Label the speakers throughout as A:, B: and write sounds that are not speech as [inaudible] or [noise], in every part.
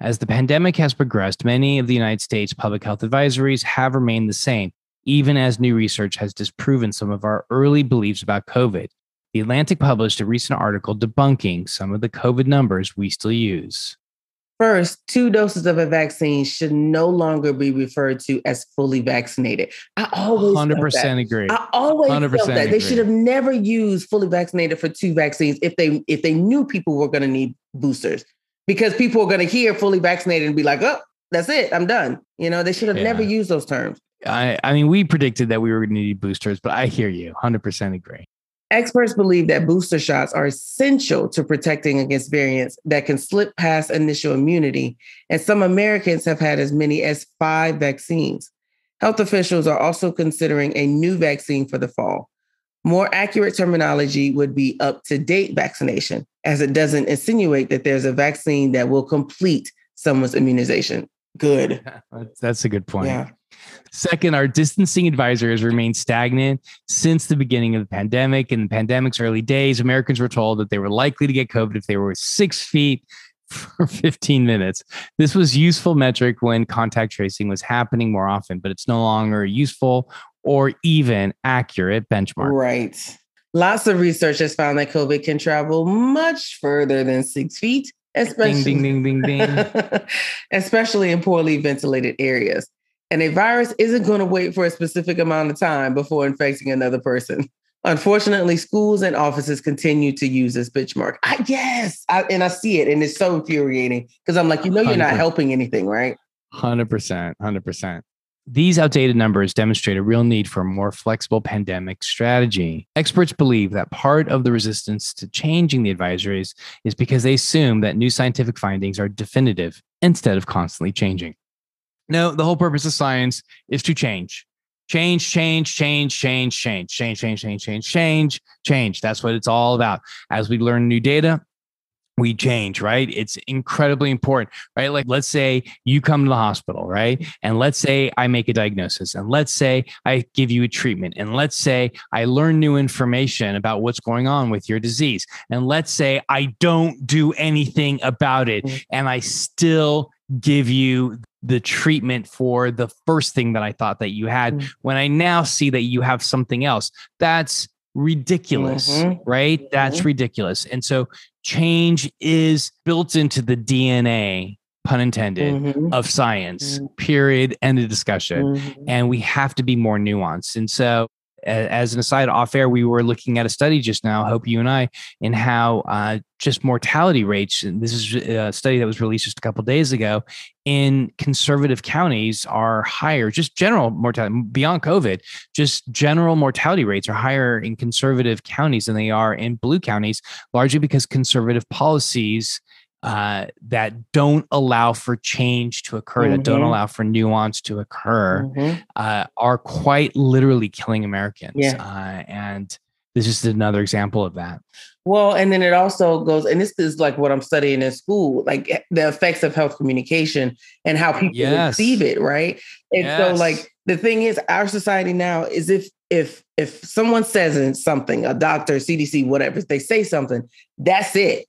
A: As the pandemic has progressed, many of the United States public health advisories have remained the same, even as new research has disproven some of our early beliefs about COVID. The Atlantic published a recent article debunking some of the COVID numbers we still use.
B: First, two doses of a vaccine should no longer be referred to as fully vaccinated. I always
A: 100%
B: that.
A: agree.
B: I always
A: 100%
B: felt that they should have never used fully vaccinated for two vaccines if they if they knew people were going to need boosters because people are going to hear fully vaccinated and be like, "Oh, that's it, I'm done." You know, they should have
A: Yeah.
B: never used those terms.
A: I, I mean, we predicted that we were going to need boosters, but I hear you 100% agree.
B: Experts believe that booster shots are essential to protecting against variants that can slip past initial immunity, and some Americans have had as many as five vaccines. Health officials are also considering a new vaccine for the fall. More accurate terminology would be up to date vaccination, as it doesn't insinuate that there's a vaccine that will complete someone's immunization. Good. [laughs]
A: That's, a good point.
B: Yeah.
A: Second, our distancing advisor has remained stagnant since the beginning of the pandemic. In the pandemic's early days, Americans were told that they were likely to get COVID if they were six feet for [laughs] 15 minutes. This was useful metric when contact tracing was happening more often, but it's no longer a useful or even accurate benchmark.
B: Right. Lots of research has found that COVID can travel much further than six feet, especially,
A: Ding, ding, ding, ding, [laughs] ding.
B: especially in poorly ventilated areas. And a virus isn't going to wait for a specific amount of time before infecting another person. Unfortunately, schools and offices continue to use this benchmark. I, yes, I, and I see it, and it's so infuriating because I'm like, you know, you're not
A: 100.
B: helping anything, right?
A: 100%. 100%. These outdated numbers demonstrate a real need for a more flexible pandemic strategy. Experts believe that part of the resistance to changing the advisories is because they assume that new scientific findings are definitive instead of constantly changing. No, the whole purpose of science is to change. Change, change, change, change, change, change, change, change, change, change, change. That's what it's all about. As we learn new data, we change, right? It's incredibly important, right? Like, let's say you come to the hospital, right? And let's say I make a diagnosis, and let's say I give you a treatment, and let's say I learn new information about what's going on with your disease, and let's say I don't do anything about it,
B: Mhm.
A: and I still give you the treatment for the first thing that I thought that you had
B: Mhm.
A: when I now see that you have something else. That's ridiculous,
B: Mhm.
A: right? That's ridiculous. And so change is built into the DNA, pun intended,
B: Mhm,
A: of science,
B: Mhm.
A: period. End of discussion.
B: mhm.
A: And we have to be more nuanced. And so, as an aside, off air, we were looking at a study just now, Hope you and I, in how uh, just mortality rates, and this is a study that was released just a couple days ago, in conservative counties are higher, just general mortality beyond COVID, just general mortality rates are higher in conservative counties than they are in blue counties, largely because conservative policies uh, that don't allow for change to occur, that don't
B: Mhm.
A: allow for nuance to occur,
B: Mhm.
A: uh, are quite literally killing Americans.
B: Yeah.
A: Uh, and this is another example of that.
B: Well, and then it also goes, and this is like what I'm studying in school, like eh, the effects of health communication and how people
A: Yes.
B: receive it, right? And so, like the thing is, our society now is if if if someone says something, a doctor, CDC, whatever, if they say something, that's it.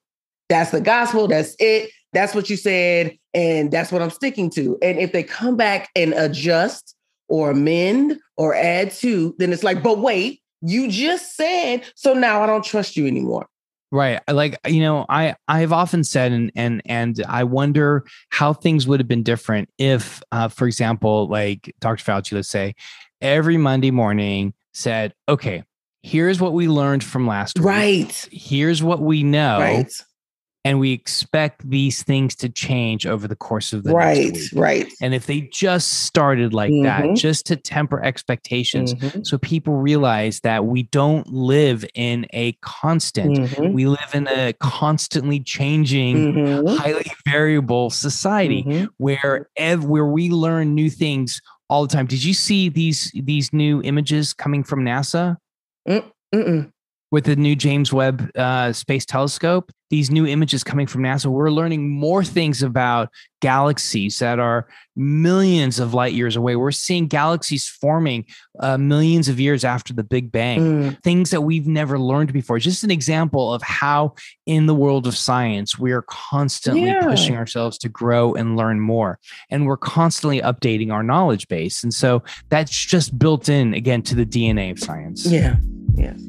B: That's the gospel. That's it. That's what you said, and that's what I'm sticking to. And if they come back and adjust or amend or add to, then it's like, but wait, you just said, so now I don't trust you anymore.
A: Right. Like, you know, I I've often said and and and I wonder how things would have been different if uh, for example, like Dr. Fauci, let's say, every Monday morning said, okay, here's what we learned from last week.
B: Right.
A: Here's what we know.
B: Right.
A: And we expect these things to change over the course of the
B: Right. Right.
A: And if they just started like that,
B: Mhm.
A: just to temper expectations,
B: Mhm,
A: so people realize that we don't live in a constant,
B: mhm,
A: we live in a constantly changing,
B: mhm,
A: highly variable society
B: mhm.
A: where ev- where we learn new things all the time. Did you see these these new images coming from NASA
B: Mm-mm.
A: With the new James Webb uh, Space Telescope? These new images coming from NASA, we're learning more things about galaxies that are millions of light years away. We're seeing galaxies forming uh, millions of years after the Big Bang
B: Mm.
A: things that we've never learned before. Just an example of how, in the world of science, we are constantly
B: Yeah.
A: pushing ourselves to grow and learn more. And we're constantly updating our knowledge base. And so that's just built in again to the DNA of science.
B: Yeah. Yes.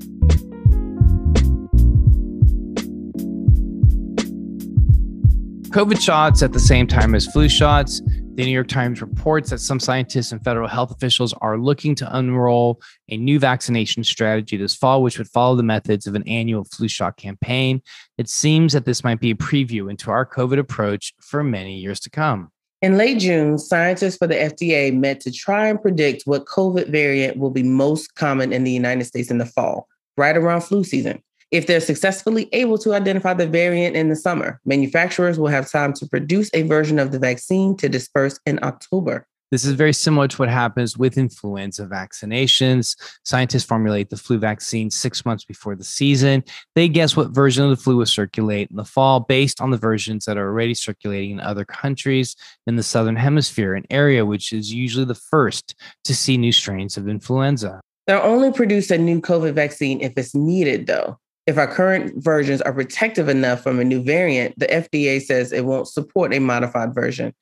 A: COVID shots at the same time as flu shots. The New York Times reports that some scientists and federal health officials are looking to unroll a new vaccination strategy this fall, which would follow the methods of an annual flu shot campaign. It seems that this might be a preview into our COVID approach for many years to come.
B: In late June, scientists for the FDA met to try and predict what COVID variant will be most common in the United States in the fall, right around flu season. If they're successfully able to identify the variant in the summer, manufacturers will have time to produce a version of the vaccine to disperse in October.
A: This is very similar to what happens with influenza vaccinations. Scientists formulate the flu vaccine six months before the season. They guess what version of the flu will circulate in the fall based on the versions that are already circulating in other countries in the Southern Hemisphere, an area which is usually the first to see new strains of influenza.
B: They'll only produce a new COVID vaccine if it's needed, though. If our current versions are protective enough from a new variant, the FDA says it won't support a modified version.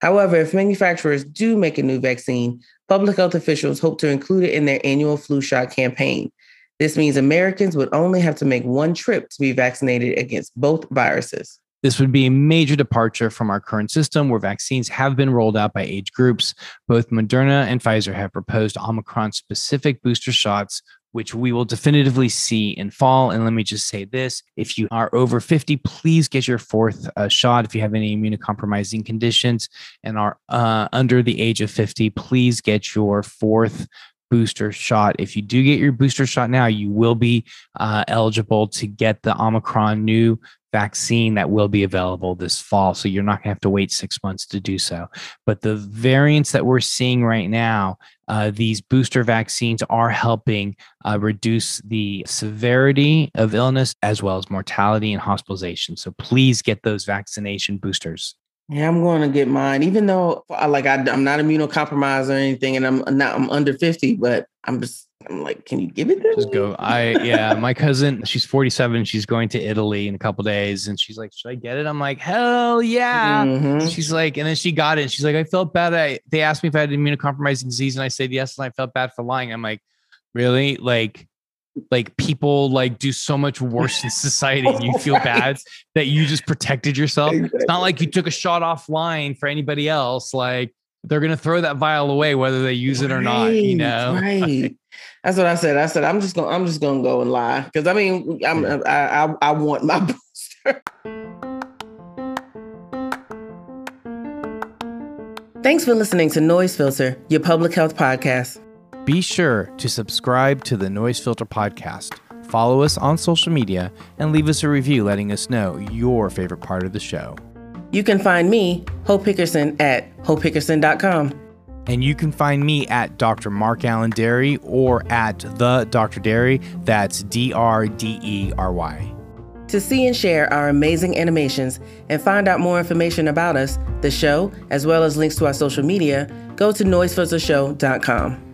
B: However, if manufacturers do make a new vaccine, public health officials hope to include it in their annual flu shot campaign. This means Americans would only have to make one trip to be vaccinated against both viruses.
A: This would be a major departure from our current system where vaccines have been rolled out by age groups. Both Moderna and Pfizer have proposed Omicron specific booster shots, which we will definitively see in fall. And let me just say this if you are over 50, please get your fourth uh, shot. If you have any immunocompromising conditions and are uh, under the age of 50, please get your fourth booster shot. If you do get your booster shot now, you will be uh, eligible to get the Omicron new vaccine that will be available this fall. So you're not going to have to wait six months to do so. But the variants that we're seeing right now, uh, these booster vaccines are helping uh, reduce the severity of illness as well as mortality and hospitalization. So please get those vaccination boosters.
B: Yeah, I'm going to get mine, even though I like I, I'm not immunocompromised or anything, and I'm not I'm under 50, but I'm just I'm like, can you give it to
A: Just
B: me?
A: go. I yeah, my cousin, she's 47. She's going to Italy in a couple days, and she's like, "Should I get it?" I'm like, "Hell yeah!"
B: Mhm.
A: She's like, and then she got it. She's like, I felt bad. I they asked me if I had immunocompromising disease, and I said yes, and I felt bad for lying. I'm like, really? Like, like people like do so much worse in society, and you [laughs] feel bad that you just protected yourself. It's not like you took a shot offline for anybody else. Like they're gonna throw that vial away whether they use it or not. You know,
B: right? [laughs] That's what I said. I said I'm just gonna I'm just gonna go and lie because I mean I'm I, I I want my [laughs] booster. Thanks for listening to Noise Filter, your public health podcast.
A: Be sure to subscribe to the Noise Filter podcast. Follow us on social media and leave us a review letting us know your favorite part of the show.
B: You can find me, Hope Hickerson, at hopehickerson.com.
A: And you can find me at Dr. Mark Alain Dery or at the Dr. Dery. That's D R D E R Y.
B: To see and share our amazing animations and find out more information about us, the show, as well as links to our social media, go to noisefiltershow.com.